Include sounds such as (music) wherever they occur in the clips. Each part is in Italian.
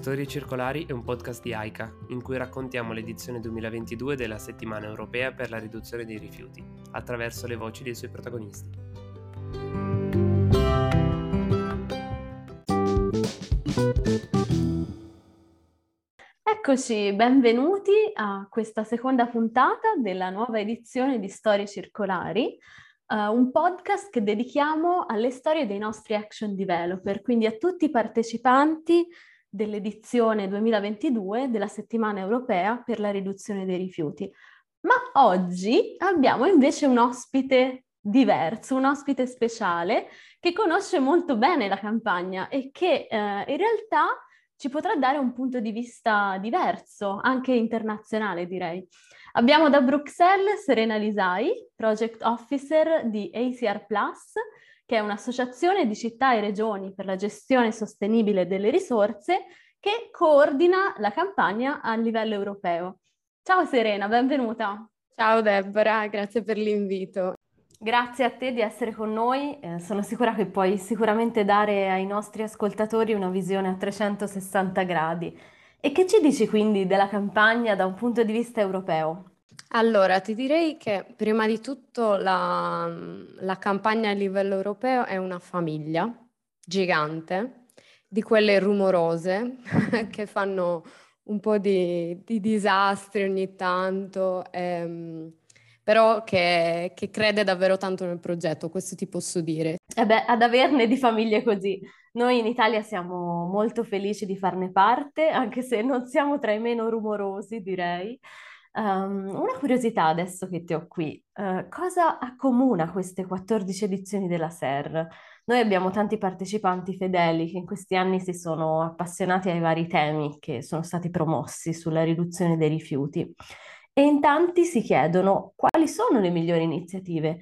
Storie Circolari è un podcast di AICA in cui raccontiamo l'edizione 2022 della Settimana Europea per la riduzione dei rifiuti, attraverso le voci dei suoi protagonisti. Eccoci, benvenuti a questa seconda puntata della nuova edizione di Storie Circolari, uh, un podcast che dedichiamo alle storie dei nostri action developer, quindi a tutti i partecipanti dell'edizione 2022 della settimana europea per la riduzione dei rifiuti. Ma oggi abbiamo invece un ospite diverso, un ospite speciale che conosce molto bene la campagna e che eh, in realtà ci potrà dare un punto di vista diverso, anche internazionale direi. Abbiamo da Bruxelles Serena Lisai, Project Officer di ACR Plus, che è un'associazione di città e regioni per la gestione sostenibile delle risorse che coordina la campagna a livello europeo. Ciao Serena, benvenuta. Ciao Deborah, grazie per l'invito. Grazie a te di essere con noi, eh, sono sicura che puoi sicuramente dare ai nostri ascoltatori una visione a 360 gradi. E che ci dici quindi della campagna da un punto di vista europeo? Allora, ti direi che prima di tutto la, la campagna a livello europeo è una famiglia gigante di quelle rumorose (laughs) che fanno un po' di, di disastri ogni tanto, ehm, però che, che, crede davvero tanto nel progetto, questo ti posso dire. Eh beh, ad averne di famiglie così. Noi in Italia siamo molto felici di farne parte, anche se non siamo tra i meno rumorosi, direi. Um, una curiosità adesso che ti ho qui, uh, cosa accomuna queste 14 edizioni della SER? Noi abbiamo tanti partecipanti fedeli che in questi anni si sono appassionati ai vari temi che sono stati promossi sulla riduzione dei rifiuti e in tanti si chiedono quali sono le migliori iniziative,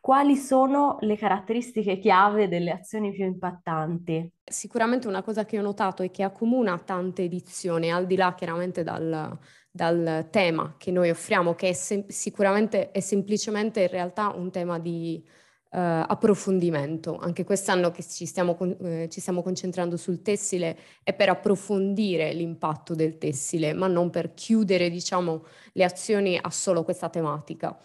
quali sono le caratteristiche chiave delle azioni più impattanti. Sicuramente una cosa che ho notato è che accomuna tante edizioni, al di là chiaramente dal dal tema che noi offriamo, che è sem- sicuramente è semplicemente in realtà un tema di uh, approfondimento. Anche quest'anno che ci stiamo, con- eh, ci stiamo concentrando sul tessile è per approfondire l'impatto del tessile, ma non per chiudere, diciamo, le azioni a solo questa tematica.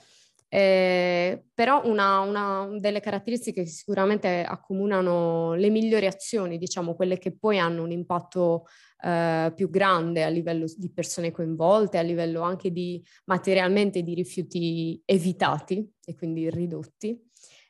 Eh, però una, una, delle caratteristiche che sicuramente accomunano le migliori azioni, diciamo quelle che poi hanno un impatto eh, più grande a livello di persone coinvolte, a livello anche di materialmente di rifiuti evitati e quindi ridotti,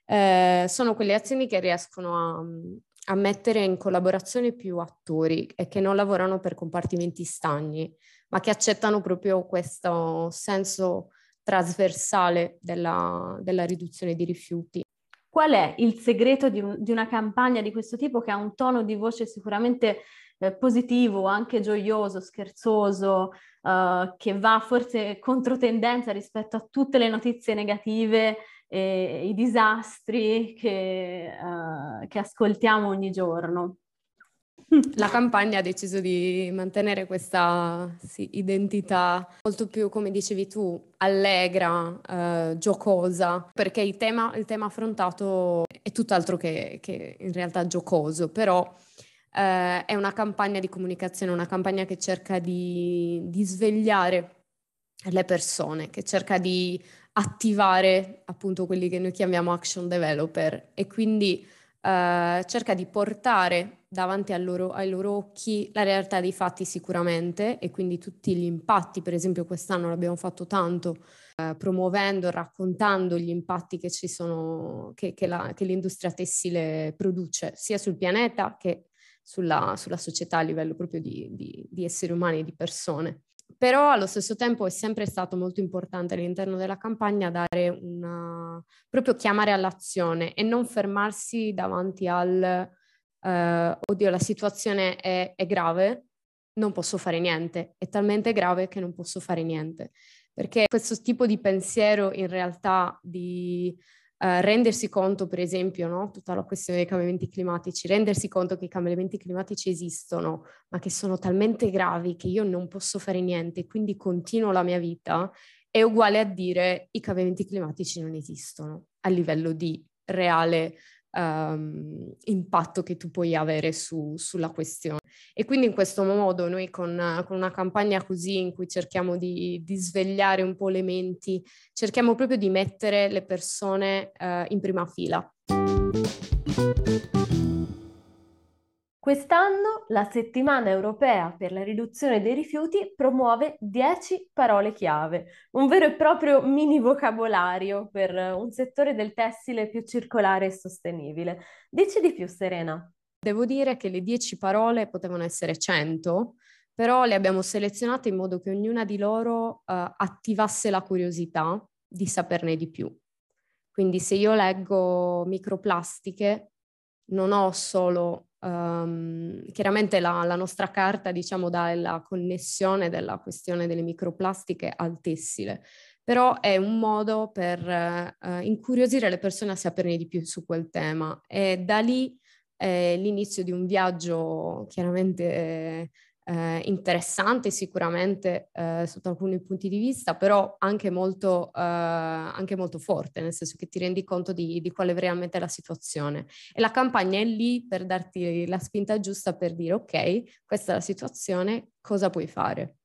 eh, sono quelle azioni che riescono a, a mettere in collaborazione più attori e che non lavorano per compartimenti stagni, ma che accettano proprio questo senso trasversale della, della riduzione di rifiuti. Qual è il segreto di, un, di, una campagna di questo tipo che ha un tono di voce sicuramente eh, positivo, anche gioioso, scherzoso, eh, che va forse controtendenza rispetto a tutte le notizie negative e i disastri che, eh, che ascoltiamo ogni giorno? (laughs) La campagna ha deciso di mantenere questa sì, identità molto più, come dicevi tu, allegra, eh, giocosa, perché il tema, il tema, affrontato è tutt'altro che, che in realtà giocoso, però eh, è una campagna di comunicazione, una campagna che cerca di, di svegliare le persone, che cerca di attivare appunto quelli che noi chiamiamo action developer. E quindi eh, cerca di portare davanti loro, ai loro occhi la realtà dei fatti sicuramente e quindi tutti gli impatti, per esempio quest'anno l'abbiamo fatto tanto eh, promuovendo, raccontando gli impatti che ci sono, che, che, la, che, l'industria tessile produce sia sul pianeta che sulla, sulla società a livello proprio di, di, di esseri umani e di persone. Però allo stesso tempo è sempre stato molto importante all'interno della campagna dare una, proprio chiamare all'azione e non fermarsi davanti al eh, oddio la situazione è, è grave, non posso fare niente, è talmente grave che non posso fare niente. Perché questo tipo di pensiero in realtà di Uh, rendersi conto, per esempio, no? tutta la questione dei cambiamenti climatici, rendersi conto che i cambiamenti climatici esistono, ma che sono talmente gravi che io non posso fare niente, quindi continuo la mia vita, è uguale a dire i cambiamenti climatici non esistono a livello di reale um, impatto che tu puoi avere su, sulla questione. E quindi in questo modo noi con, con una campagna così in cui cerchiamo di, di, svegliare un po' le menti, cerchiamo proprio di mettere le persone uh, in prima fila. Quest'anno la settimana europea per la riduzione dei rifiuti promuove 10 parole chiave, un vero e proprio mini vocabolario per un settore del tessile più circolare e sostenibile. Dici di più, Serena. Devo dire che le 10 parole potevano essere 100, però le abbiamo selezionate in modo che ognuna di loro uh, attivasse la curiosità di saperne di più. Quindi se io leggo microplastiche, non ho solo Um, chiaramente la, la, nostra carta, diciamo, dà la connessione della questione delle microplastiche al tessile, però è un modo per uh, incuriosire le persone a saperne di più su quel tema. E da lì è l'inizio di un viaggio chiaramente eh, interessante sicuramente eh, sotto alcuni punti di vista, però anche molto, eh, anche molto forte, nel senso che ti rendi conto di, di qual è veramente la situazione. E la campagna è lì per darti la spinta giusta per dire ok, questa è la situazione, cosa puoi fare?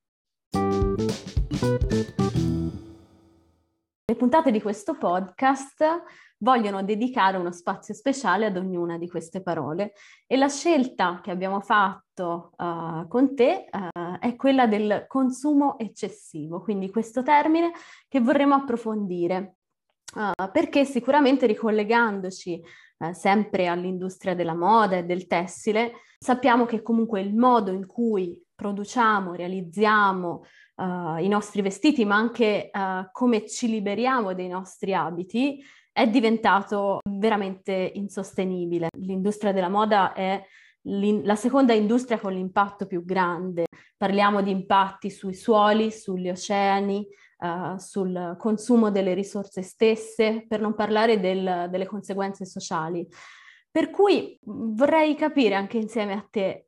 Le puntate di questo podcast vogliono dedicare uno spazio speciale ad ognuna di queste parole e la scelta che abbiamo fatto uh, con te uh, è quella del consumo eccessivo, quindi questo termine che vorremmo approfondire. Uh, perché sicuramente ricollegandoci sempre all'industria della moda e del tessile, sappiamo che comunque il modo in cui produciamo, realizziamo i nostri vestiti, ma anche come ci liberiamo dei nostri abiti, è diventato veramente insostenibile. L'industria della moda è la seconda industria con l'impatto più grande. Parliamo di impatti sui suoli, sugli oceani, uh, sul consumo delle risorse stesse, per non parlare del, delle conseguenze sociali. Per cui vorrei capire anche insieme a te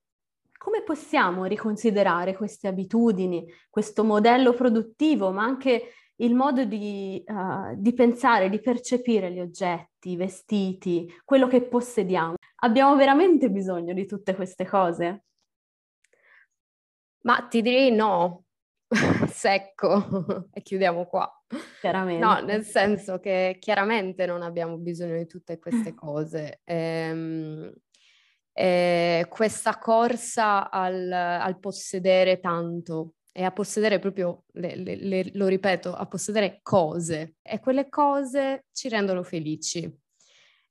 come possiamo riconsiderare queste abitudini, questo modello produttivo, ma anche il modo di, uh, di pensare, di percepire gli oggetti, i vestiti, quello che possediamo. Abbiamo veramente bisogno di tutte queste cose? Ma ti direi no, (laughs) secco, (laughs) e chiudiamo qua. Chiaramente. No, nel senso che chiaramente non abbiamo bisogno di tutte queste (laughs) cose. Ehm, eh, questa corsa al, al possedere tanto, e a possedere proprio, le, le, le, lo ripeto, a possedere cose e quelle cose ci rendono felici.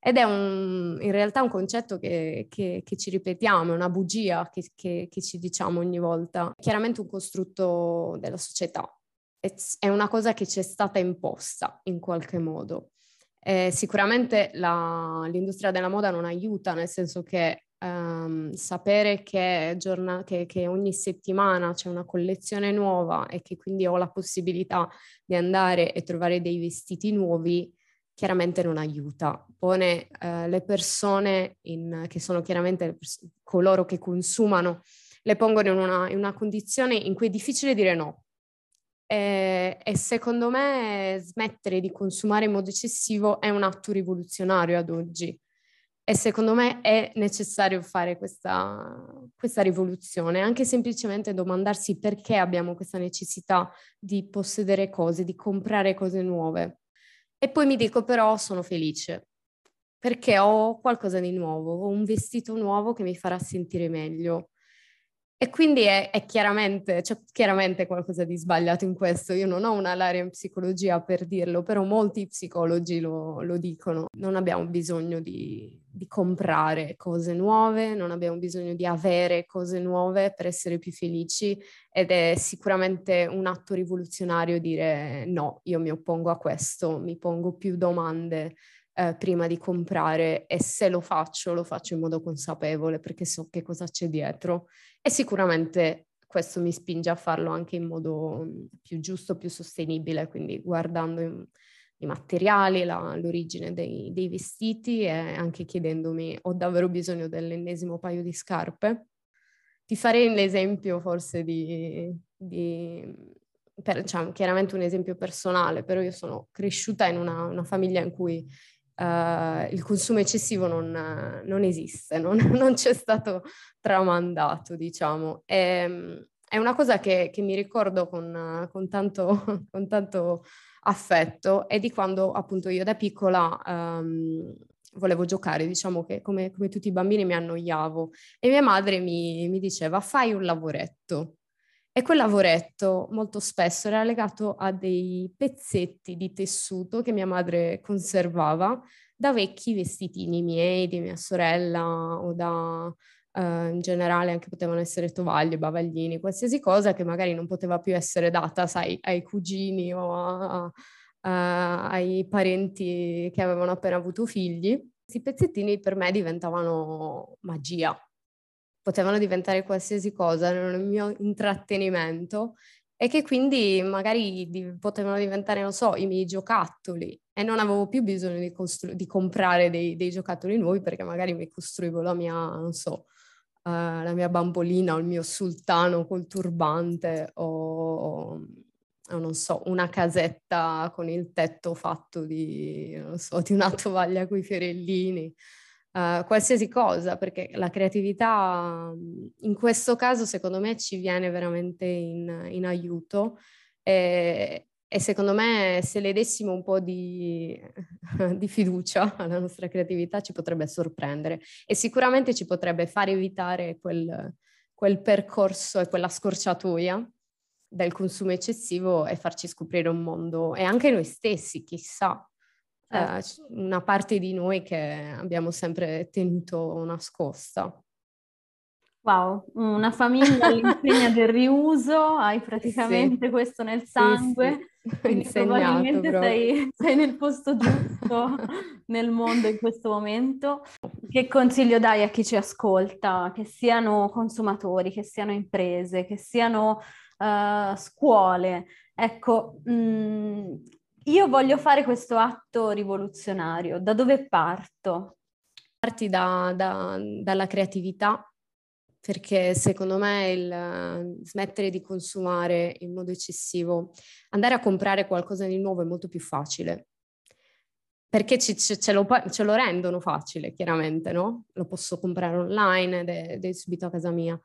Ed è un, in realtà un concetto che, che, che, ci ripetiamo, è una bugia che, che, ci diciamo ogni volta. Chiaramente un costrutto della società, è, una cosa che ci è stata imposta in qualche modo. Eh, sicuramente la, l'industria della moda non aiuta, nel senso che um, sapere che, giorna- che, che, ogni settimana c'è una collezione nuova e che quindi ho la possibilità di andare e trovare dei vestiti nuovi, chiaramente non aiuta. Pone uh, le persone, in, che sono chiaramente pers- coloro che consumano, le pongono in una, in una condizione in cui è difficile dire no. E, e, secondo me smettere di consumare in modo eccessivo è un atto rivoluzionario ad oggi. E secondo me è necessario fare questa, questa rivoluzione, anche semplicemente domandarsi perché abbiamo questa necessità di possedere cose, di comprare cose nuove. E poi mi dico però sono felice perché ho qualcosa di nuovo, ho un vestito nuovo che mi farà sentire meglio. E quindi è, è chiaramente, c'è chiaramente qualcosa di sbagliato in questo. Io non ho una laurea in psicologia per dirlo, però molti psicologi lo, lo dicono. Non abbiamo bisogno di, di, comprare cose nuove, non abbiamo bisogno di avere cose nuove per essere più felici ed è sicuramente un atto rivoluzionario dire no, io mi oppongo a questo, mi pongo più domande eh, prima di comprare e se lo faccio lo faccio in modo consapevole perché so che cosa c'è dietro e sicuramente questo mi spinge a farlo anche in modo mm, più giusto, più sostenibile, quindi guardando i, materiali, la, l'origine dei, dei, vestiti e anche chiedendomi ho davvero bisogno dell'ennesimo paio di scarpe. Ti farei l'esempio forse di, di per, cioè, chiaramente un esempio personale, però io sono cresciuta in una, una famiglia in cui uh, il consumo eccessivo non, non esiste, non, (laughs) non, c'è stato tramandato, diciamo. E, ehm, è una cosa che, che mi ricordo con, con, tanto, (laughs) con, tanto, affetto è di quando appunto io da piccola um, volevo giocare, diciamo che come, come, tutti i bambini mi annoiavo e mia madre mi, mi diceva fai un lavoretto. E quel lavoretto molto spesso era legato a dei pezzetti di tessuto che mia madre conservava da vecchi vestitini miei, di mia sorella o da uh, in generale anche potevano essere tovaglie, bavaglini, qualsiasi cosa che magari non poteva più essere data, sai, ai cugini o a, a, ai parenti che avevano appena avuto figli. Questi pezzettini per me diventavano magia, potevano diventare qualsiasi cosa, erano il mio intrattenimento e che quindi magari di, potevano diventare, non so, i miei giocattoli. E non avevo più bisogno di, costru- di comprare dei, dei, giocattoli nuovi perché magari mi costruivo la mia, non so, uh, la mia bambolina o il mio sultano col turbante o, o, non so, una casetta con il tetto fatto di, so, di una tovaglia con i fiorellini uh, qualsiasi cosa, perché la creatività in questo caso secondo me ci viene veramente in, in aiuto. E, e, secondo me se le dessimo un po' di, (laughs) di fiducia alla nostra creatività ci potrebbe sorprendere. E sicuramente ci potrebbe far evitare quel, quel percorso e quella scorciatoia del consumo eccessivo e farci scoprire un mondo e anche noi stessi, chissà, eh, una parte di noi che abbiamo sempre tenuto nascosta. Wow, una famiglia all'insegna del riuso, hai (laughs) praticamente sì. questo nel sangue, sì, sì. quindi (laughs) probabilmente sei, (laughs) sei, nel posto giusto nel mondo in questo momento. Che consiglio dai a chi ci ascolta, che siano consumatori, che siano imprese, che siano uh, scuole? Ecco, mh, mm, io voglio fare questo atto rivoluzionario, da dove parto? Parti da, da, dalla creatività, perché secondo me il smettere di consumare in modo eccessivo, andare a comprare qualcosa di nuovo è molto più facile, perché ci, ce, ce, lo, ce, lo, rendono facile, chiaramente, no? Lo posso comprare online ed è, ed è subito a casa mia.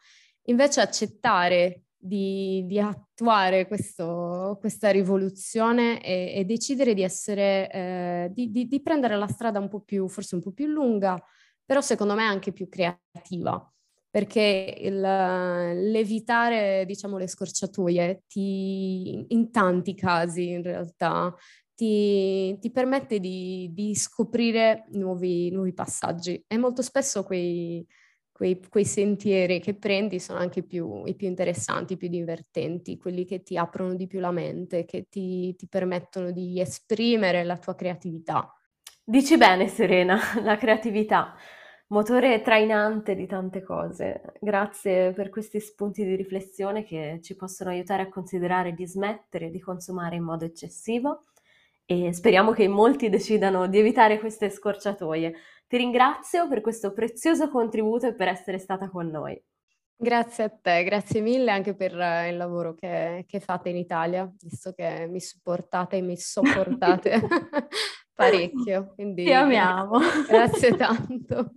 Invece accettare di, di attuare questo, questa rivoluzione e, e, decidere di essere, eh, di, di, di, prendere la strada un po' più, forse un po' più lunga, però secondo me anche più creativa, perché il, l'evitare, diciamo, le scorciatoie ti, in tanti casi in realtà ti, ti permette di, scoprire nuovi, nuovi passaggi. E molto spesso quei quei, quei, sentieri che prendi sono anche più, i più interessanti, più divertenti, quelli che ti aprono di più la mente, che ti, ti permettono di esprimere la tua creatività. Dici bene, Serena, (laughs) la creatività, motore trainante di tante cose. Grazie per questi spunti di riflessione che ci possono aiutare a considerare di smettere di consumare in modo eccessivo e speriamo che molti decidano di evitare queste scorciatoie. Ti ringrazio per questo prezioso contributo e per essere stata con noi. Grazie a te, grazie mille anche per eh, il lavoro che, che fate in Italia, visto che mi supportate e mi sopportate (laughs) parecchio. Quindi Ti amiamo. (laughs) Grazie tanto.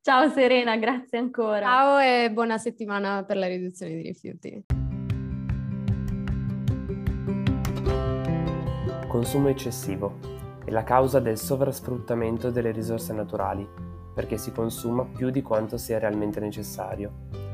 Ciao Serena, grazie ancora. Ciao e buona settimana per la riduzione dei rifiuti. Consumo eccessivo è la causa del sovrasfruttamento delle risorse naturali, perché si consuma più di quanto sia realmente necessario.